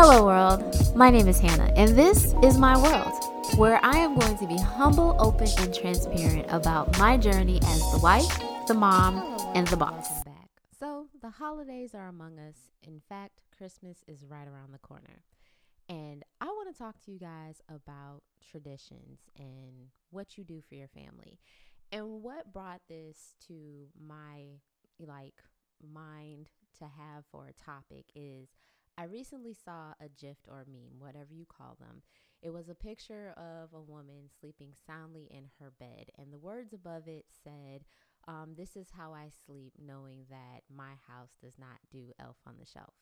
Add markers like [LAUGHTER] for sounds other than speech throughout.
Hello, world. My name is Hannah, and this is my world, where I am going to be humble, open, and transparent about my journey as the wife, the mom, and the boss. So, the holidays are among us. In fact, Christmas is right around the corner. And I want to talk to you guys about traditions and what you do for your family. And what brought this to my like mind to have for a topic is I recently saw a GIF or meme, whatever you call them. It was a picture of a woman sleeping soundly in her bed, and the words above it said, um, This is how I sleep, knowing that my house does not do Elf on the Shelf.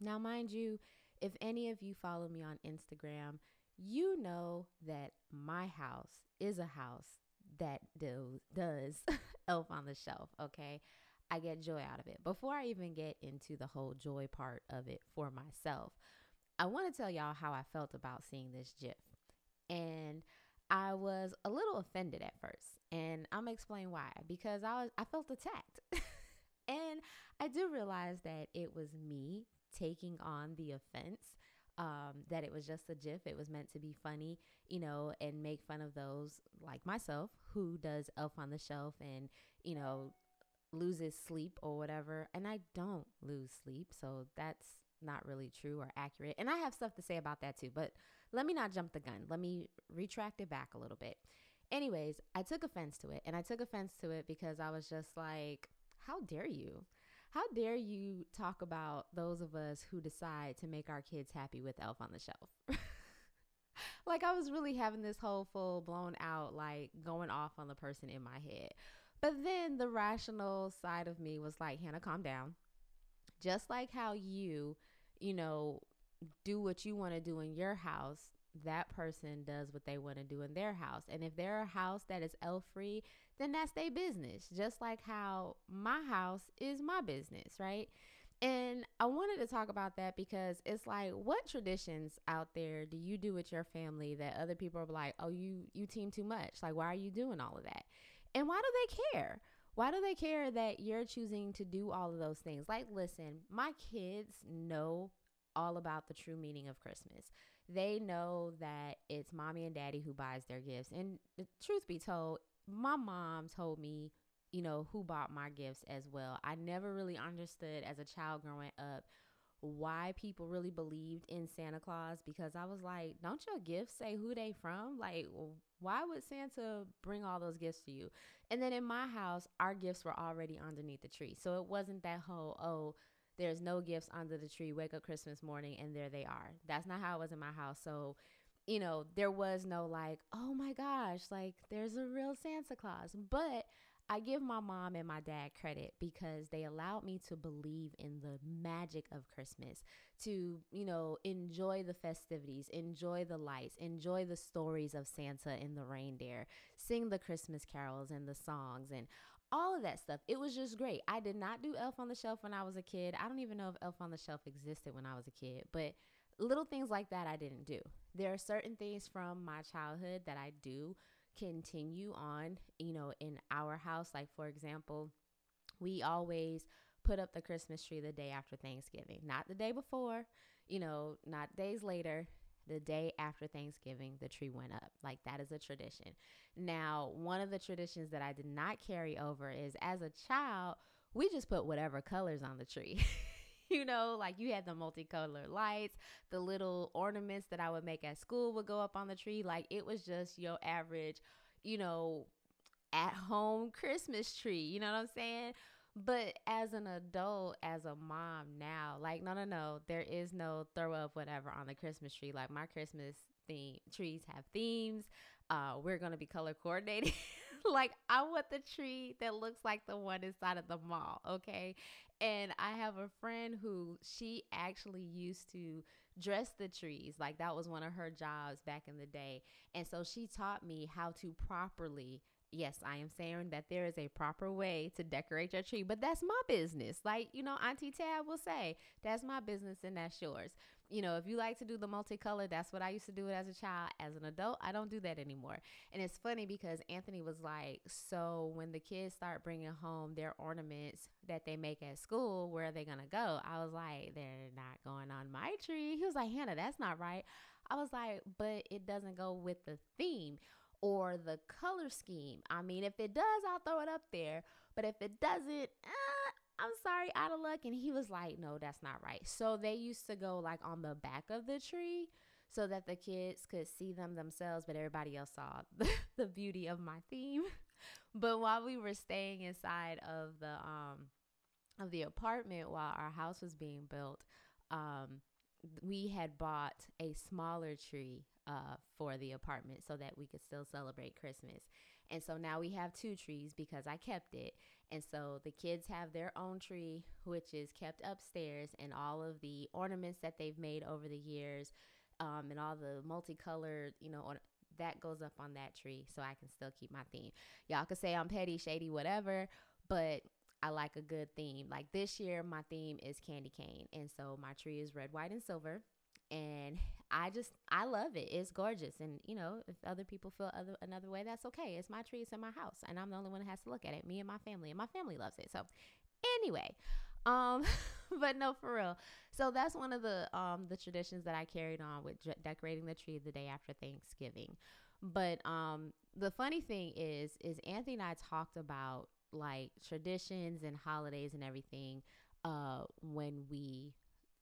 Now, mind you, if any of you follow me on Instagram, you know that my house is a house that do, does [LAUGHS] Elf on the Shelf, okay? I get joy out of it. Before I even get into the whole joy part of it for myself, I want to tell y'all how I felt about seeing this GIF. And I was a little offended at first, and I'm gonna explain why. Because I was I felt attacked. [LAUGHS] and I do realize that it was me taking on the offense. Um, that it was just a GIF. It was meant to be funny, you know, and make fun of those like myself who does Elf on the Shelf and, you know, loses sleep or whatever. And I don't lose sleep. So that's not really true or accurate. And I have stuff to say about that too. But let me not jump the gun. Let me retract it back a little bit. Anyways, I took offense to it. And I took offense to it because I was just like, how dare you? How dare you talk about those of us who decide to make our kids happy with Elf on the Shelf? [LAUGHS] like I was really having this whole full blown out, like going off on the person in my head. But then the rational side of me was like, Hannah, calm down. Just like how you, you know, do what you want to do in your house, that person does what they want to do in their house. And if they're a house that is elf free, then that's their business. Just like how my house is my business, right? And I wanted to talk about that because it's like, what traditions out there do you do with your family that other people are like, oh, you you team too much? Like, why are you doing all of that? And why do they care? Why do they care that you're choosing to do all of those things? Like, listen, my kids know all about the true meaning of Christmas. They know that it's mommy and daddy who buys their gifts. And the truth be told, my mom told me, you know, who bought my gifts as well. I never really understood as a child growing up why people really believed in Santa Claus because I was like, don't your gifts say who they from? Like, why would Santa bring all those gifts to you? And then in my house, our gifts were already underneath the tree. So it wasn't that whole, oh, there's no gifts under the tree, wake up Christmas morning and there they are. That's not how it was in my house. So, you know, there was no like, oh my gosh, like there's a real Santa Claus. But I give my mom and my dad credit because they allowed me to believe in the magic of Christmas, to, you know, enjoy the festivities, enjoy the lights, enjoy the stories of Santa and the reindeer, sing the Christmas carols and the songs and all of that stuff. It was just great. I did not do Elf on the Shelf when I was a kid. I don't even know if Elf on the Shelf existed when I was a kid, but little things like that I didn't do. There are certain things from my childhood that I do continue on, you know, in our house. Like, for example, we always put up the Christmas tree the day after Thanksgiving, not the day before, you know, not days later. The day after Thanksgiving, the tree went up. Like, that is a tradition. Now, one of the traditions that I did not carry over is as a child, we just put whatever colors on the tree. [LAUGHS] [LAUGHS] you know, like you had the multicolored lights, the little ornaments that I would make at school would go up on the tree. Like it was just your average, you know, at home Christmas tree. You know what I'm saying? But as an adult, as a mom now, like, no, no, no, there is no throw up whatever on the Christmas tree. Like, my Christmas theme trees have themes. Uh, we're going to be color coordinated. [LAUGHS] like, I want the tree that looks like the one inside of the mall, okay? And I have a friend who she actually used to dress the trees. Like that was one of her jobs back in the day. And so she taught me how to properly yes, I am saying that there is a proper way to decorate your tree, but that's my business. Like, you know, Auntie Tab will say, that's my business and that's yours. You know, if you like to do the multicolor, that's what I used to do it as a child. As an adult, I don't do that anymore. And it's funny because Anthony was like, so when the kids start bringing home their ornaments that they make at school, where are they going to go? I was like, they're not going on my tree. He was like, Hannah, that's not right. I was like, but it doesn't go with the theme or the color scheme. I mean, if it does, I'll throw it up there. But if it doesn't, eh, I'm sorry, out of luck. And he was like, no, that's not right. So they used to go like on the back of the tree so that the kids could see them themselves, but everybody else saw [LAUGHS] the, beauty of my theme. [LAUGHS] but while we were staying inside of the um of the apartment while our house was being built, um, we had bought a smaller tree uh, for the apartment so that we could still celebrate Christmas. And so now we have two trees because I kept it. And so the kids have their own tree, which is kept upstairs, and all of the ornaments that they've made over the years, um, and all the multicolored, you know, that goes up on that tree so I can still keep my theme. Y'all could say I'm petty, shady, whatever, but I like a good theme. Like this year, my theme is candy cane. And so my tree is red, white, and silver and I just I love it. It's gorgeous, and you know, if other people feel other another way, that's okay. It's my tree, it's in my house, and I'm the only one that has to look at it. Me and my family, and my family loves it. So, anyway, um, [LAUGHS] but no, for real. So that's one of the um the traditions that I carried on with decorating the tree the day after Thanksgiving. But um, the funny thing is, is Anthony and I talked about like traditions and holidays and everything uh when we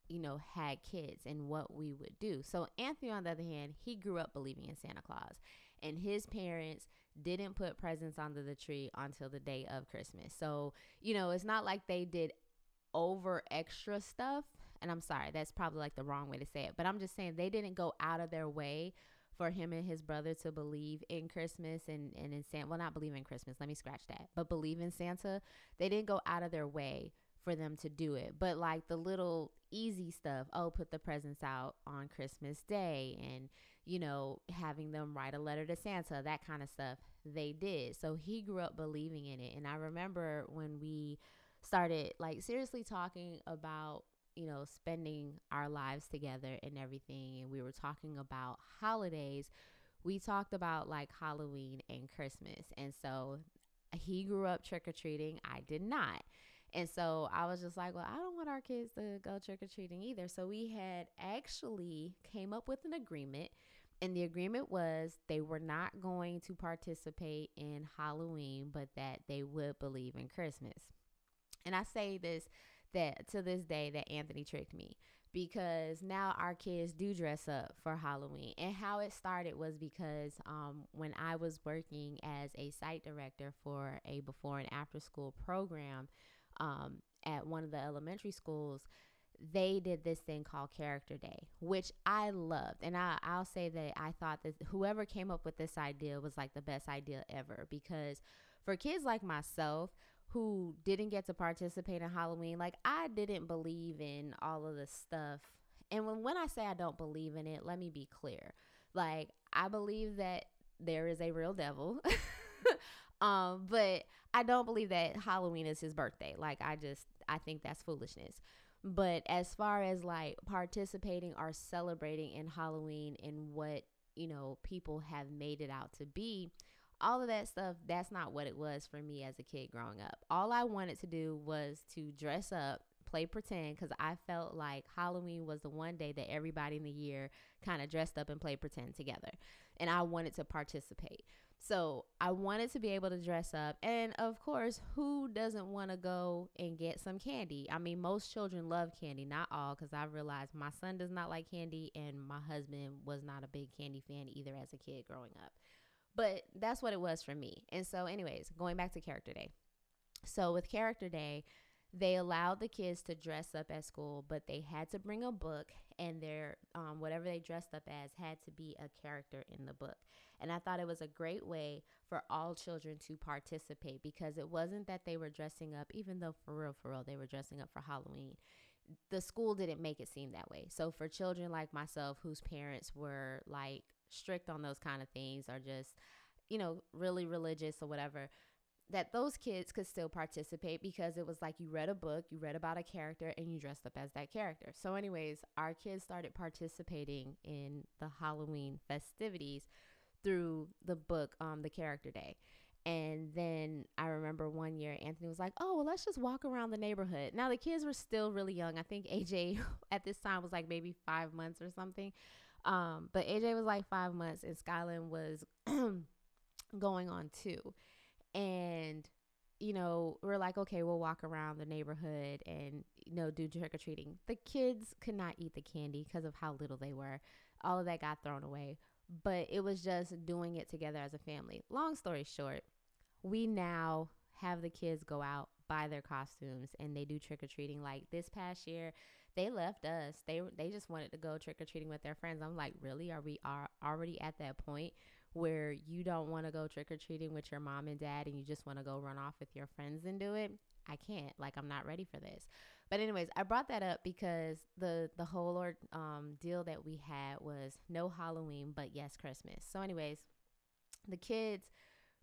you know, had kids and what we would do. So Anthony, on the other hand, he grew up believing in Santa Claus, and his parents didn't put presents under the tree until the day of Christmas. So you know, it's not like they did over extra stuff. And I'm sorry, that's probably like the wrong way to say it, but I'm just saying they didn't go out of their way for him and his brother to believe in Christmas and, and in Santa. Well, not believe in Christmas, let me scratch that, but believe in Santa. They didn't go out of their way for them to do it. But like the little easy stuff, oh, put the presents out on Christmas Day and, you know, having them write a letter to Santa, that kind of stuff, they did. So he grew up believing in it. And I remember when we started like seriously talking about you know, spending our lives together and everything. And we were talking about holidays. We talked about like Halloween and Christmas. And so he grew up trick or treating. I did not. And so I was just like, well, I don't want our kids to go trick or treating either. So we had actually came up with an agreement and the agreement was they were not going to participate in Halloween, but that they would believe in Christmas. And I say this that to this day that Anthony tricked me because now our kids do dress up for Halloween. And how it started was because um, when I was working as a site director for a before and after school program, um, at one of the elementary schools, they did this thing called Character Day, which I loved. And I, I'll say that I thought that whoever came up with this idea was like the best idea ever because for kids like myself, who didn't get to participate in Halloween, like I didn't believe in all of the stuff. And when, when I say I don't believe in it, let me be clear. Like I believe that there is a real devil. [LAUGHS] Um, but I don't believe that Halloween is his birthday. Like I just I think that's foolishness. But as far as like participating or celebrating in Halloween and what, you know, people have made it out to be, all of that stuff, that's not what it was for me as a kid growing up. All I wanted to do was to dress up, play pretend, because I felt like Halloween was the one day that everybody in the year kind of dressed up and played pretend together. And I wanted to participate. So I wanted to be able to dress up. And of course, who doesn't want to go and get some candy? I mean, most children love candy, not all, because I realized my son does not like candy and my husband was not a big candy fan either as a kid growing up. But that's what it was for me. And so, anyways, going back to Character Day. So, with Character Day, they allowed the kids to dress up at school, but they had to bring a book, and their um, whatever they dressed up as had to be a character in the book. And I thought it was a great way for all children to participate because it wasn't that they were dressing up, even though for real, for real, they were dressing up for Halloween. The school didn't make it seem that way. So for children like myself, whose parents were like strict on those kind of things, or just you know, really religious or whatever, that those kids could still participate because it was like you read a book, you read about a character, and you dressed up as that character. So, anyways, our kids started participating in the Halloween festivities through the book, um, The Character Day. And then I remember one year Anthony was like, "Oh, well, let's just walk around the neighborhood." Now the kids were still really young. I think AJ [LAUGHS] at this time was like maybe five months or something. Um, but AJ was like five months, and Skyland was [CLEARS THROAT] going on two. And you know, we're like, okay, we'll walk around the neighborhood and you know do trick or treating. The kids could not eat the candy because of how little they were. All of that got thrown away. But it was just doing it together as a family. Long story short, we now have the kids go out buy their costumes and they do trick or treating. Like this past year, they left us. They they just wanted to go trick or treating with their friends. I'm like, really? Are we are already at that point where you don't want to go trick or treating with your mom and dad and you just want to go run off with your friends and do it? I can't. Like I'm not ready for this. But anyways, I brought that up because the the whole or, um, deal that we had was no Halloween, but yes Christmas. So anyways, the kids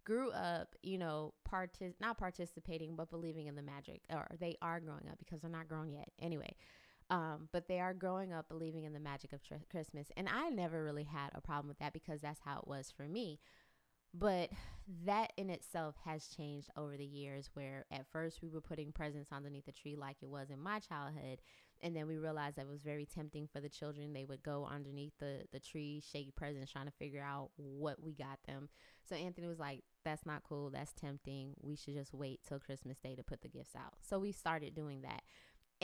grew up, you know, partic- not participating, but believing in the magic, or they are growing up because they're not grown yet. Anyway, um, but they are growing up believing in the magic of tr- Christmas. And I never really had a problem with that because that's how it was for me. But that in itself has changed over the years, where at first we were putting presents underneath the tree like it was in my childhood. And then we realized that it was very tempting for the children. They would go underneath the, the tree, shake presents, trying to figure out what we got them. So Anthony was like, that's not cool. That's tempting. We should just wait till Christmas Day to put the gifts out. So we started doing that.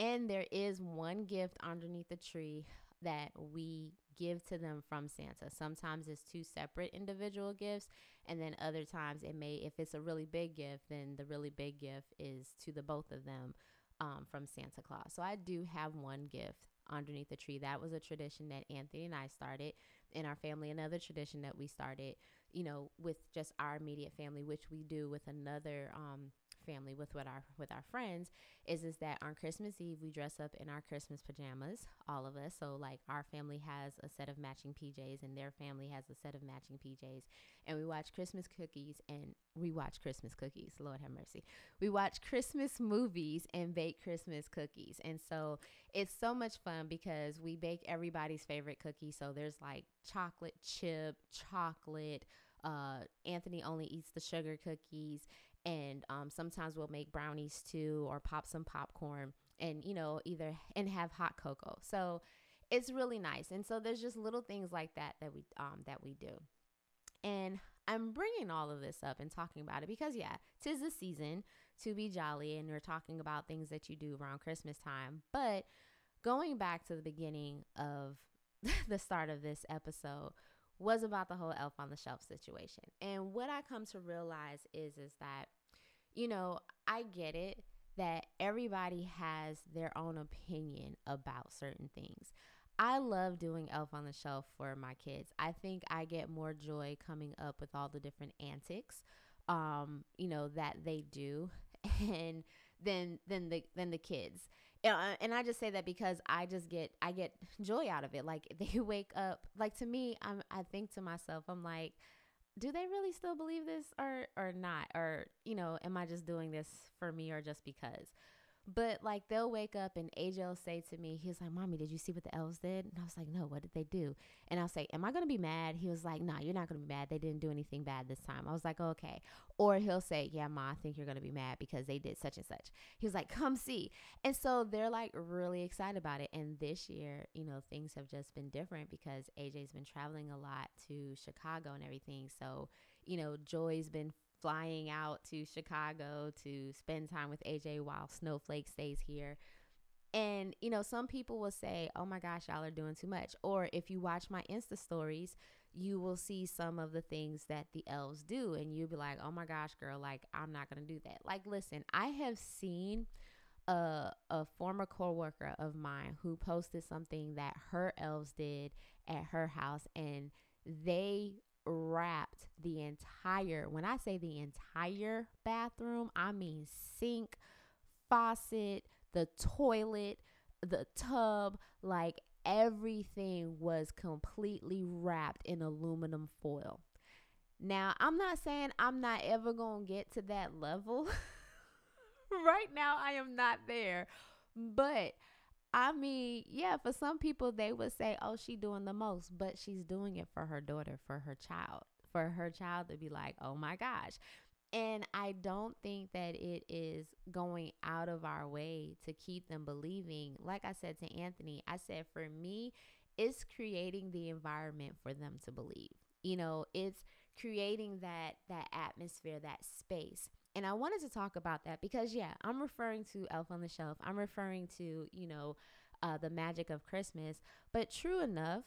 And there is one gift underneath the tree that we give to them from Santa. Sometimes it's two separate individual gifts, and then other times it may, if it's a really big gift, then the really big gift is to the both of them um, from Santa Claus. So I do have one gift underneath the tree. That was a tradition that Anthony and I started in our family. Another tradition that we started, you know, with just our immediate family, which we do with another um, family with what our with our friends is is that on Christmas Eve we dress up in our Christmas pajamas, all of us. So like our family has a set of matching PJs and their family has a set of matching PJs and we watch Christmas cookies and we watch Christmas cookies. Lord have mercy. We watch Christmas movies and bake Christmas cookies. And so it's so much fun because we bake everybody's favorite cookie. So there's like chocolate chip, chocolate uh, Anthony only eats the sugar cookies and um, sometimes we'll make brownies too or pop some popcorn and you know either and have hot cocoa. So it's really nice. And so there's just little things like that that we um that we do. And i'm bringing all of this up and talking about it because yeah tis the season to be jolly and we're talking about things that you do around christmas time. But going back to the beginning of [LAUGHS] the start of this episode was about the whole elf on the shelf situation. And what I come to realize is is that you know, I get it that everybody has their own opinion about certain things. I love doing Elf on the Shelf for my kids. I think I get more joy coming up with all the different antics um, you know, that they do [LAUGHS] and then then the then the kids. Uh, and I just say that because I just get I get joy out of it. Like [LAUGHS] they wake up, like to me, I'm I think to myself, I'm like, do they really still believe this or or not? Or you know, am I just doing this for me or just because? But like they'll wake up and AJ will say to me, he was like, Mommy, did you see what the elves did? And I was like, No, what did they do? And I'll say, Am I gonna be mad? He was like, Nah, you're not gonna be mad. They didn't do anything bad this time. I was like, Okay. Or he'll say, Yeah, Ma, I think you're gonna be mad because they did such and such. He was like, Come see. And so they're like really excited about it. And this year, you know, things have just been different because AJ's been traveling a lot to Chicago and everything. So, you know, Joy's been flying out to Chicago to spend time with AJ while Snowflake stays here. And, you know, some people will say, oh my gosh, y'all are doing too much. Or if you watch my Insta stories, you will see some of the things that the elves do. And you'll be like, oh my gosh, girl, like, I'm not going to do that. Like, listen, I have seen a, a former coworker of mine who posted something that her elves did at her house. And they wrapped the entire, when I say the entire bathroom, I mean sink, faucet, the toilet, the tub, like everything was completely wrapped in aluminum foil. Now, I'm not saying I'm not ever going to get to that level. [LAUGHS] right now, I am not there. But I mean, yeah, for some people, they would say, oh, she's doing the most, but she's doing it for her daughter, for her child, for her child to be like, oh my gosh. And I don't think that it is going out of our way to keep them believing. Like I said to Anthony, I said, for me, it's creating the environment for them to believe. You know, it's creating that that atmosphere, that space. And I wanted to talk about that because yeah, I'm referring to Elf on the Shelf. I'm referring to, you know, uh, the magic of Christmas. But true enough,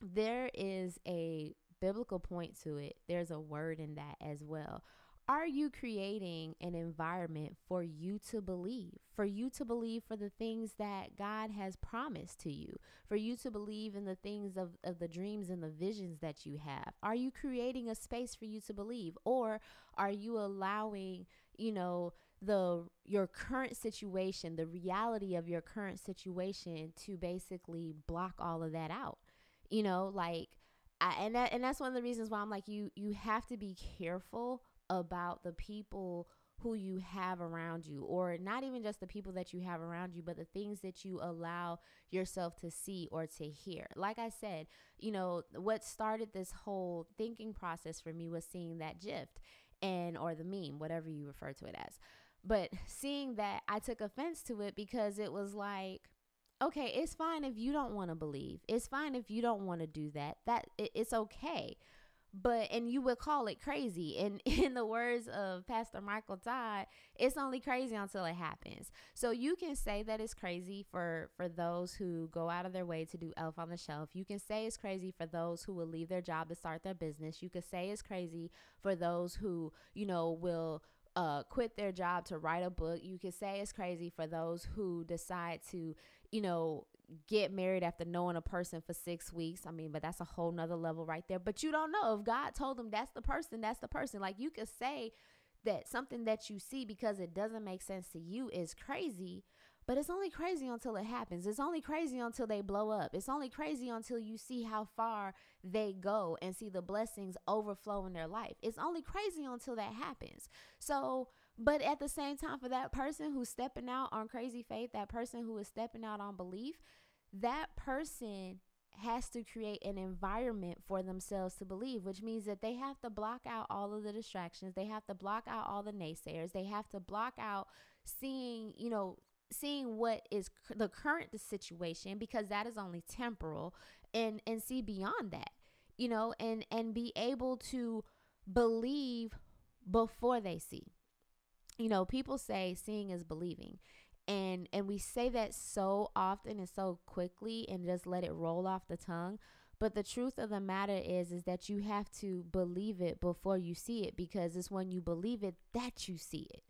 there is a biblical point to it. There's a word in that as well. Are you creating an environment for you to believe? For you to believe for the things that God has promised to you? For you to believe in the things of, of the dreams and the visions that you have? Are you creating a space for you to believe? Or are you allowing, you know, the your current situation, the reality of your current situation to basically block all of that out? You know, like I, and that and that's one of the reasons why I'm like you you have to be careful about the people who you have around you, or not even just the people that you have around you, but the things that you allow yourself to see or to hear. Like I said, you know, what started this whole thinking process for me was seeing that GIF and or the meme, whatever you refer to it as. But seeing that, I took offense to it because it was like, okay, it's fine if you don't want to believe. It's fine if you don't want to do that. That it, it's okay but and you would call it crazy. And [LAUGHS] in the words of pastor michael todd it's only crazy until it happens. So you can say that it's crazy for for those who go out of their way to do elf on the shelf. You can say it's crazy for those who will leave their job to start their business. You could say it's crazy for those who you know will uh, quit their job to write a book. You could say it's crazy for those who decide to, you know, get married after knowing a person for six weeks. I mean, but that's a whole nother level right there. But you don't know if God told them that's the person, that's the person. Like you could say that something that you see because it doesn't make sense to you is crazy, but it's only crazy until it happens. It's only crazy until they blow up. It's only crazy until you see how far they go and see the blessings overflow in their life. It's only crazy until that happens. So, but at the same time, for that person who's stepping out on crazy faith, that person who is stepping out on belief, that person has to create an environment for themselves to believe, which means that they have to block out all of the distractions. They have to block out all the naysayers. They have to block out seeing, you know, seeing what is the current situation because that is only temporal and and see beyond that. You know, and and be able to believe before they see. You know, people say seeing is believing and and we say that so often and so quickly and just let it roll off the tongue but the truth of the matter is is that you have to believe it before you see it because it's when you believe it that you see it.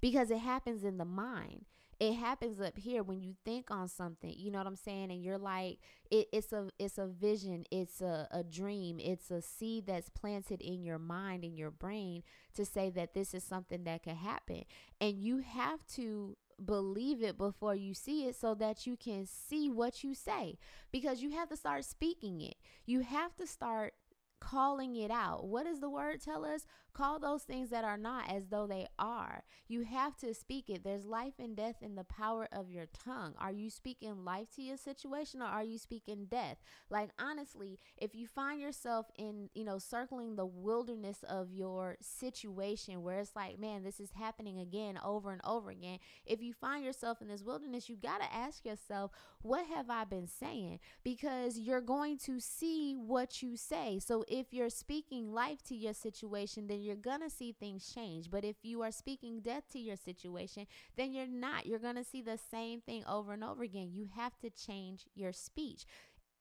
Because it happens in the mind. It happens up here when you think on something you know what i'm saying? And you're like it, it's a it's a vision it's a, a dream it's a seed that's planted in your mind in your brain to say that this is something that could happen. And you have to believe it before you see it so that you can see what you say because you have to start speaking it. You have to start calling it out. What does the word tell us? Call those things that are not as though they are. You have to speak it. There's life and death in the power of your tongue. Are you speaking life to your situation or are you speaking death? Like honestly, if you find yourself in, you know, circling the wilderness of your situation where it's like, man, this is happening again over and over again. If you find yourself in this wilderness, you got to ask yourself, what have I been saying? Because you're going to see what you say. So if you're speaking life to your situation, then you're going to see things change. But if you are speaking death to your situation, then you're not. You're going to see the same thing over and over again. You have to change your speech.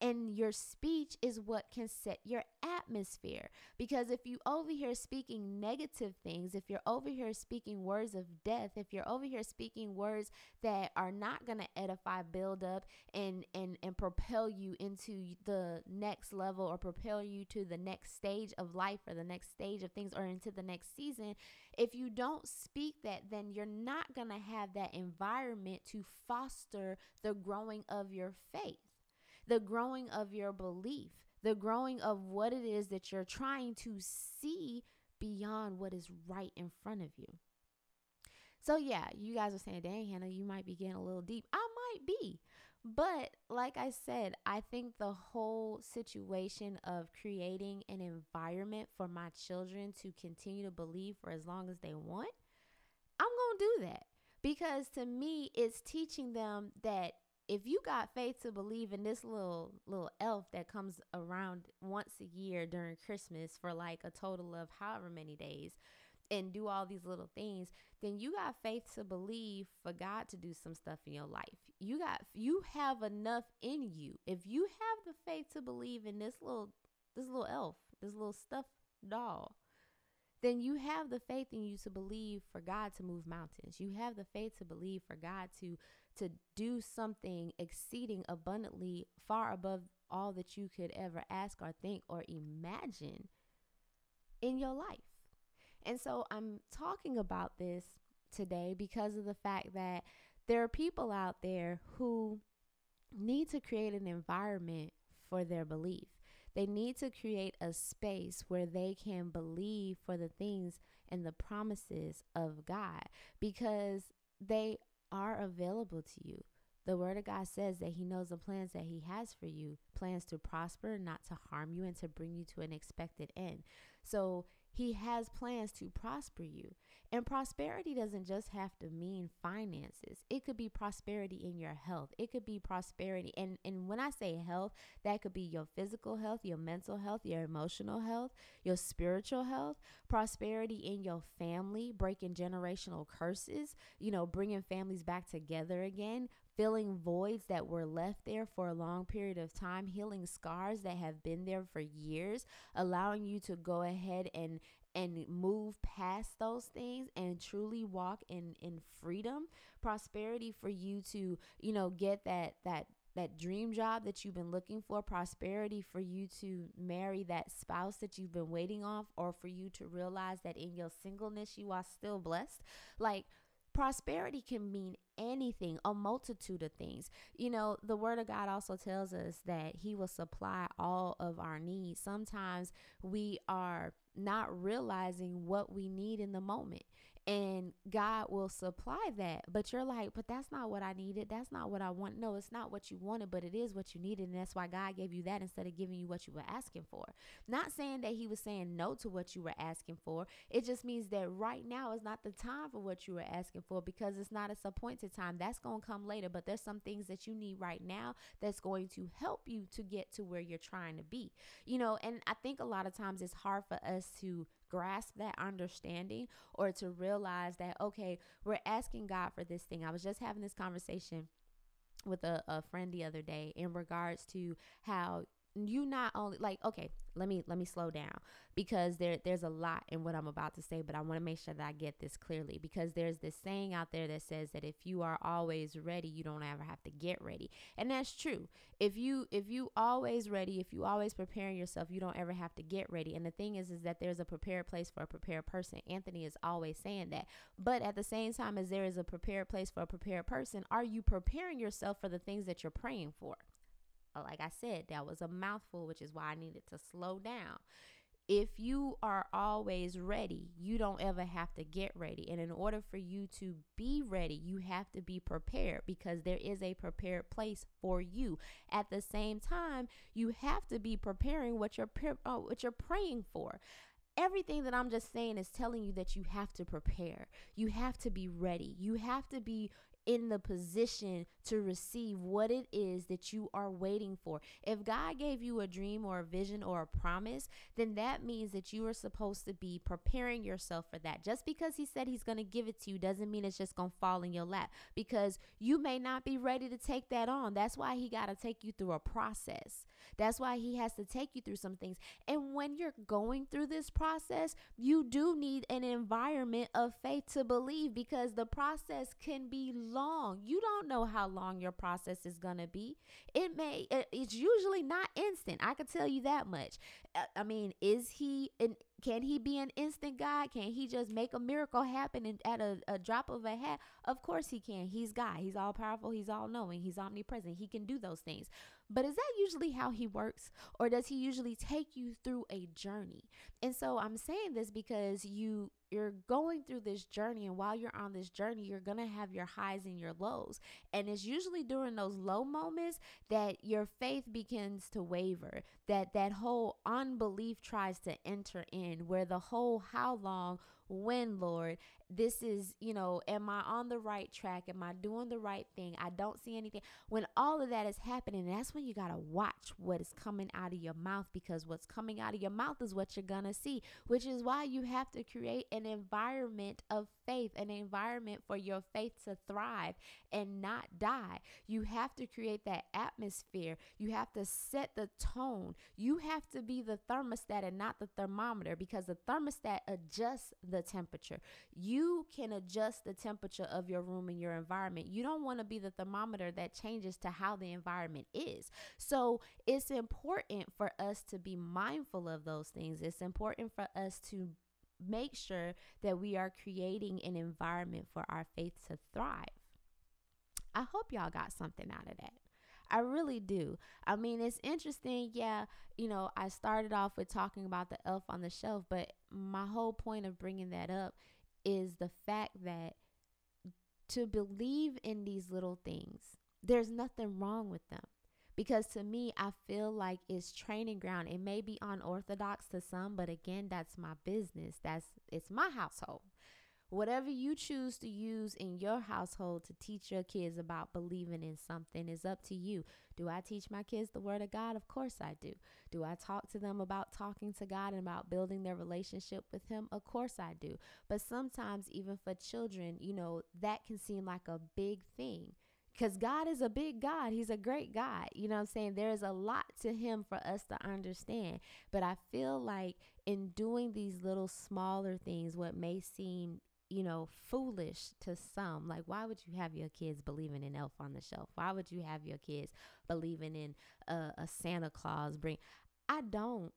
And your speech is what can set your atmosphere. Because if you over here speaking negative things, if you're over here speaking words of death, if you're over here speaking words that are not going to edify, build up, and and and propel you into the next level or propel you to the next stage of life or the next stage of things or into the next season, if you don't speak that, then you're not going to have that environment to foster the growing of your faith the growing of your belief, the growing of what it is that you're trying to see beyond what is right in front of you. So, yeah, you guys are saying, dang, Hannah, you might be getting a little deep. I might be. But like I said, I think the whole situation of creating an environment for my children to continue to believe for as long as they want, I'm going to do that. Because to me, it's teaching them that if you got faith to believe in this little little elf that comes around once a year during Christmas for like a total of however many days and do all these little things, then you got faith to believe for God to do some stuff in your life. You got you have enough in you. If you have the faith to believe in this little this little elf, this little stuffed doll, then you have the faith in you to believe for God to move mountains. You have the faith to believe for God to to do something exceeding abundantly far above all that you could ever ask or think or imagine in your life. And so I'm talking about this today because of the fact that there are people out there who need to create an environment for their belief. They need to create a space where they can believe for the things and the promises of God because they are available to you. The word of God says that He knows the plans that He has for you plans to prosper, not to harm you, and to bring you to an expected end. So he has plans to prosper you. And prosperity doesn't just have to mean finances. It could be prosperity in your health. It could be prosperity. And, and when I say health, that could be your physical health, your mental health, your emotional health, your spiritual health, prosperity in your family, breaking generational curses, you know, bringing families back together again, filling voids that were left there for a long period of time, healing scars that have been there for years, allowing you to go ahead and and move past those things and truly walk in in freedom, prosperity for you to, you know, get that that that dream job that you've been looking for, prosperity for you to marry that spouse that you've been waiting off, or for you to realize that in your singleness you are still blessed. Like prosperity can mean anything, a multitude of things. You know, the word of God also tells us that he will supply all of our needs. Sometimes we are not realizing what we need in the moment and God will supply that. But you're like, but that's not what I needed. That's not what I want. No, it's not what you wanted, but it is what you needed. And that's why God gave you that instead of giving you what you were asking for. Not saying that He was saying no to what you were asking for. It just means that right now is not the time for what you were asking for because it's not a appointed time. That's going to come later. But there's some things that you need right now that's going to help you to get to where you're trying to be. You know, and I think a lot of times it's hard for us to grasp that understanding or to realize that, okay, we're asking God for this thing. I was just having this conversation with a, a friend the other day in regards to how you not only like okay let me let me slow down because there there's a lot in what I'm about to say but I want to make sure that I get this clearly because there's this saying out there that says that if you are always ready you don't ever have to get ready. And that's true. If you if you always ready if you always preparing yourself you don't ever have to get ready. And the thing is is that there's a prepared place for a prepared person. Anthony is always saying that. But at the same time as there is a prepared place for a prepared person are you preparing yourself for the things that you're praying for like I said, that was a mouthful, which is why I needed to slow down. If you are always ready, you don't ever have to get ready. And in order for you to be ready, you have to be prepared because there is a prepared place for you. At the same time, you have to be preparing what you're uh, what you're praying for everything that I'm just saying is telling you that you have to prepare. You have to be ready. You have to be in the position to receive what it is that you are waiting for. If God gave you a dream or a vision or a promise, then that means that you are supposed to be preparing yourself for that. Just because He said He's going to give it to you doesn't mean it's just going to fall in your lap because you may not be ready to take that on. That's why He got to take you through a process. That's why He has to take you through some things. And when you're going through this process, you do need an environment of faith to believe because the process can be long. You don't know how long your process is going to be. It may, uh, it's usually not instant. I can tell you that much. Uh, I mean, is he an can he be an instant God? Can he just make a miracle happen in, at a, a drop of a hat? Of course he can. He's God. He's all powerful. He's all knowing. He's omnipresent. He can do those things. But is that usually how he works? Or does he usually take you through a journey? And so I'm saying this because you you're going through this journey and while you're on this journey you're going to have your highs and your lows and it's usually during those low moments that your faith begins to waver that that whole unbelief tries to enter in where the whole how long when, Lord, this is, you know, am I on the right track? Am I doing the right thing? I don't see anything. When all of that is happening, that's when you got to watch what is coming out of your mouth because what's coming out of your mouth is what you're going to see, which is why you have to create an environment of faith, an environment for your faith to thrive and not die. You have to create that atmosphere. You have to set the tone. You have to be the thermostat and not the thermometer because the thermostat adjusts the temperature. You can adjust the temperature of your room and your environment. You don't want to be the thermometer that changes to how the environment is. So it's important for us to be mindful of those things. It's important for us to make sure that we are creating an environment for our faith to thrive. I hope y'all got something out of that. I really do. I mean, it's interesting. Yeah, you know, I started off with talking about the elf on the shelf, but my whole point of bringing that up is the fact that to believe in these little things, there's nothing wrong with them. Because to me, I feel like it's training ground. It may be unorthodox to some, but again, that's my business. That's it's my household. Whatever you choose to use in your household to teach your kids about believing in something is up to you. Do I teach my kids the word of God? Of course I do. Do I talk to them about talking to God and about building their relationship with Him? Of course I do. But sometimes, even for children, you know, that can seem like a big thing because God is a big God. He's a great God. You know I'm saying? There's a lot to Him for us to understand. But I feel like in doing these little smaller things, what may seem you know, foolish to some. Like, why would you have your kids believing in Elf on the Shelf? Why would you have your kids believing in a, Santa Claus bring? I don't.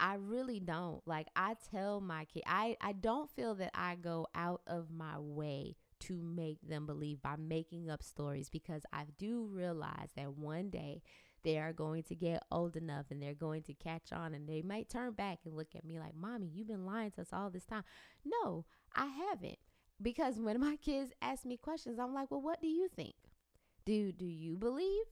I really don't. Like, I tell my kid, I, I don't feel that I go out of my way to make them believe by making up stories because I do realize that one day they are going to get old enough and they're going to catch on and they might turn back and look at me like, Mommy, you've been lying to us all this time. No, I haven't. Because when my kids ask me questions, I'm like, well, what do you think? Do do you believe?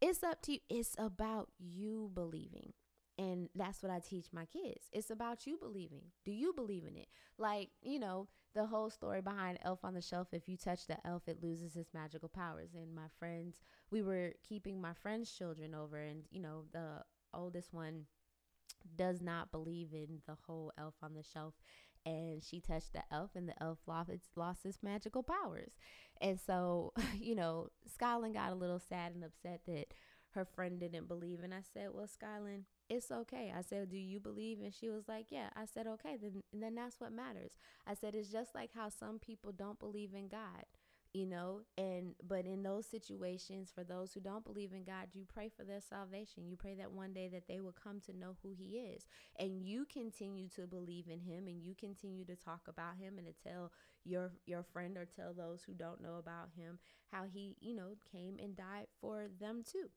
It's up to you. It's about you believing. And that's what I teach my kids. It's about you believing. Do you believe in it? Like, you know, the whole story behind Elf on the Shelf if you touch the elf, it loses its magical powers. And my friends, we were keeping my friends' children over, and, you know, the oldest one does not believe in the whole Elf on the Shelf and she touched the elf and the elf lost its lost its magical powers. And so [LAUGHS] you know Skyland got a little sad and upset that her friend didn't believe. And I said well Skyland it's okay. I said do you believe? And she was like yeah. I said okay then then that's what matters. I said it's just like how some people don't believe in God you know and but in those situations for those who don't believe in god you pray for their salvation. You pray that one day that they will come to know who he is. And you continue to believe in him and you continue to talk about him and to tell your your friend or tell those who don't know about him how he you know came and died for them too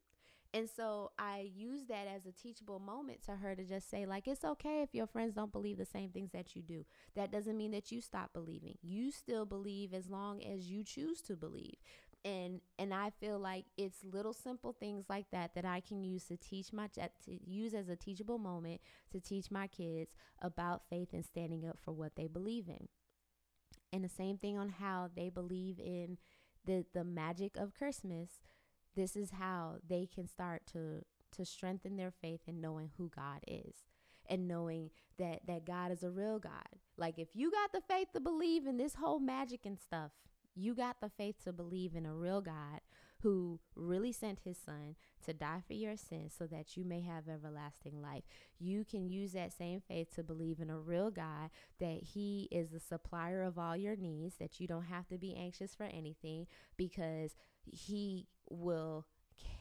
and so I use that as a teachable moment to her to just say, like, it's okay if your friends don't believe the same things that you do. That doesn't mean that you stop believing. You still believe as long as you choose to believe. And and I feel like it's little simple things like that that I can use to teach my to use as a teachable moment to teach my kids about faith and standing up for what they believe in. And the same thing on how they believe in the the magic of Christmas this is how they can start to to strengthen their faith in knowing who God is and knowing that that God is a real God. Like if you got the faith to believe in this whole magic and stuff, you got the faith to believe in a real God who really sent his son to die for your sins so that you may have everlasting life. You can use that same faith to believe in a real God that he is the supplier of all your needs, that you don't have to be anxious for anything because he will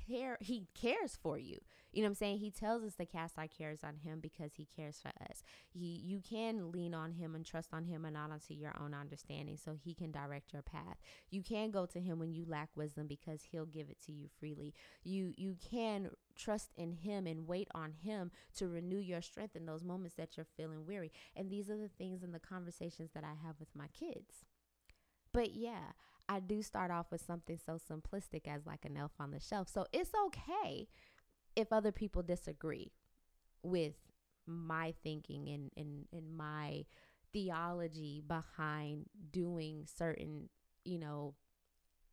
care he cares for you. You know what i'm saying? He tells us to cast our cares on him because he cares for us. He you can lean on him and trust on him and not onto your own understanding so he can direct your path. You can go to him when you lack wisdom because he'll give it to you freely. You you can trust in him and wait on him to renew your strength in those moments that you're feeling weary. And these are the things and the conversations that i have with my kids. But yeah I do start off with something so simplistic as like an elf on the shelf. So it's okay if other people disagree with my thinking and, and, and my theology behind doing certain, you know,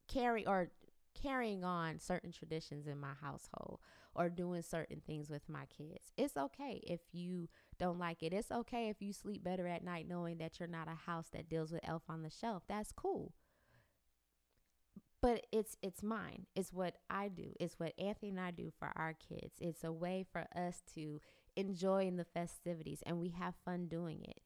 carry or carrying on certain traditions in my household or doing certain things with my kids. It's okay if you don't like it. It's okay if you sleep better at night knowing that you're not a house that deals with elf on the shelf. That's cool but it's it's mine. It's what i do. It's what anthony and i do for our kids. It's a way for us to enjoy in the festivities and we have fun doing it.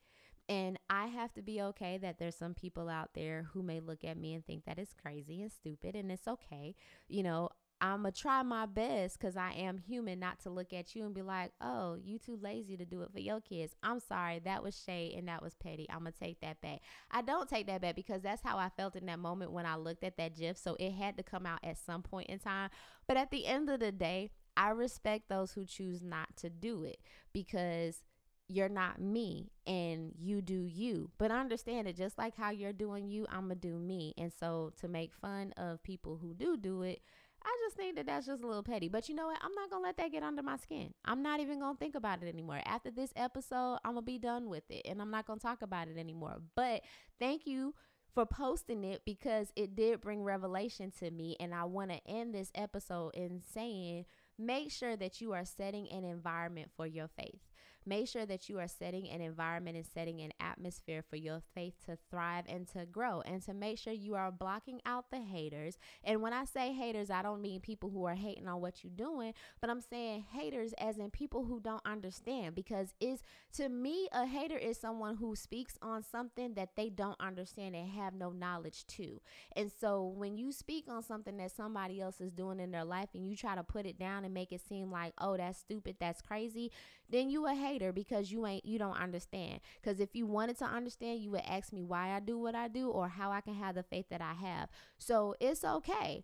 And i have to be okay that there's some people out there who may look at me and think that it's crazy and stupid and it's okay. You know I'm gonna try my best because I am human not to look at you and be like, oh, you too lazy to do it for your kids. I'm sorry, that was shade and that was petty. I'm gonna take that back. I don't take that back because that's how I felt in that moment when I looked at that GIF. So it had to come out at some point in time. But at the end of the day, I respect those who choose not to do it because you're not me and you do you. But understand it just like how you're doing you, I'm gonna do me. And so to make fun of people who do do it, I just think that that's just a little petty. But you know what? I'm not going to let that get under my skin. I'm not even going to think about it anymore. After this episode, I'm going to be done with it and I'm not going to talk about it anymore. But thank you for posting it because it did bring revelation to me. And I want to end this episode in saying, make sure that you are setting an environment for your faith. Make sure that you are setting an environment and setting an atmosphere for your faith to thrive and to grow, and to make sure you are blocking out the haters. And when I say haters, I don't mean people who are hating on what you're doing, but I'm saying haters as in people who don't understand. Because is to me, a hater is someone who speaks on something that they don't understand and have no knowledge to. And so when you speak on something that somebody else is doing in their life and you try to put it down and make it seem like, oh, that's stupid, that's crazy, then you a hater because you ain't you don't understand. Because if you wanted to understand, you would ask me why I do what I do or how I can have the faith that I have. So it's okay.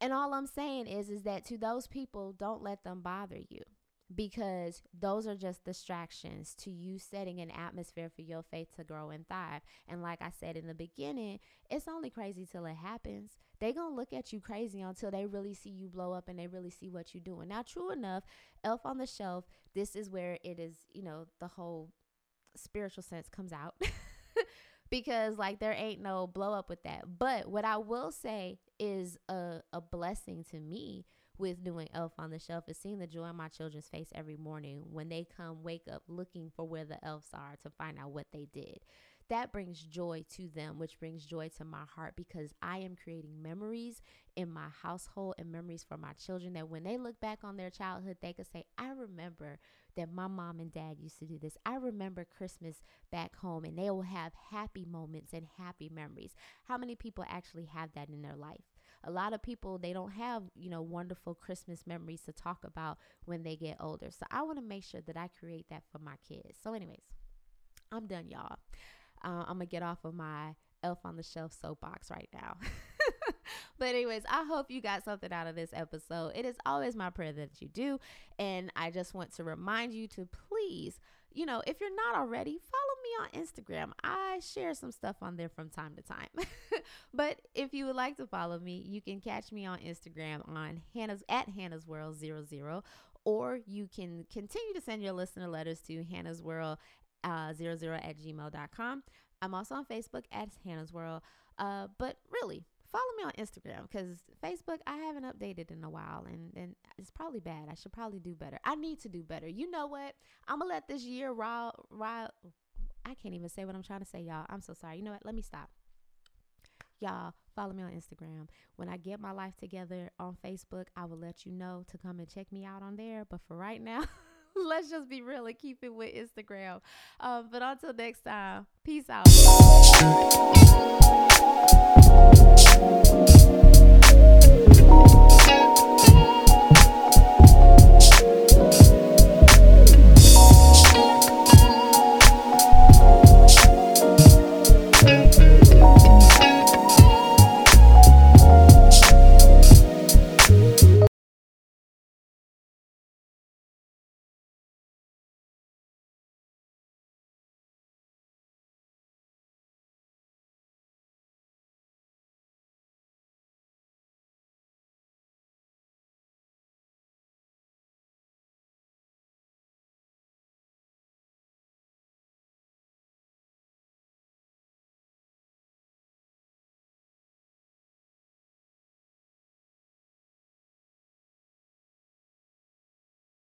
And all I'm saying is is that to those people, don't let them bother you because those are just distractions to you setting an atmosphere for your faith to grow and thrive. And like I said in the beginning, it's only crazy till it happens they gonna look at you crazy until they really see you blow up and they really see what you're doing. Now, true enough, Elf on the Shelf, this is where it is, you know, the whole spiritual sense comes out. [LAUGHS] because like there ain't no blow up with that. But what I will say is a, a blessing to me with doing Elf on the Shelf is seeing the joy on my children's face every morning when they come wake up looking for where the elves are to find out what they did that brings joy to them, which brings joy to my heart because I am creating memories in my household and memories for my children that when they look back on their childhood, they could say, I remember that my mom and dad used to do this. I remember Christmas back home, and they will have happy moments and happy memories. How many people actually have that in their life? A lot of people, they don't have, you know, wonderful Christmas memories to talk about when they get older. So I want to make sure that I create that for my kids. So, anyways, I'm done, y'all. Uh, I'm gonna get off of my elf on the shelf soapbox right now. [LAUGHS] but anyways, I hope you got something out of this episode. It is always my prayer that you do, and I just want to remind you to please, you know, if you're not already, follow me on Instagram. I share some stuff on there from time to time. [LAUGHS] but if you would like to follow me, you can catch me on Instagram on Hannah's at Hannah's World 00 or you can continue to send your listener letters to Hannah's World uh, 00 at gmail.com. I'm also on Facebook at Hannah's World. Uh, but really, follow me on Instagram because Facebook I haven't updated in a while and, and it's probably bad. I should probably do better. I need to do better. You know what? I'm gonna let this year ride. ride I can't even say what I'm trying to say, y'all. I'm so sorry. You know what? Let me stop. Y'all follow me on Instagram. When I get my life together on Facebook, I will let you know to come and check me out on there. But for right now. [LAUGHS] [LAUGHS] let's just be real and keep it with Instagram. Um, but until next time, peace out.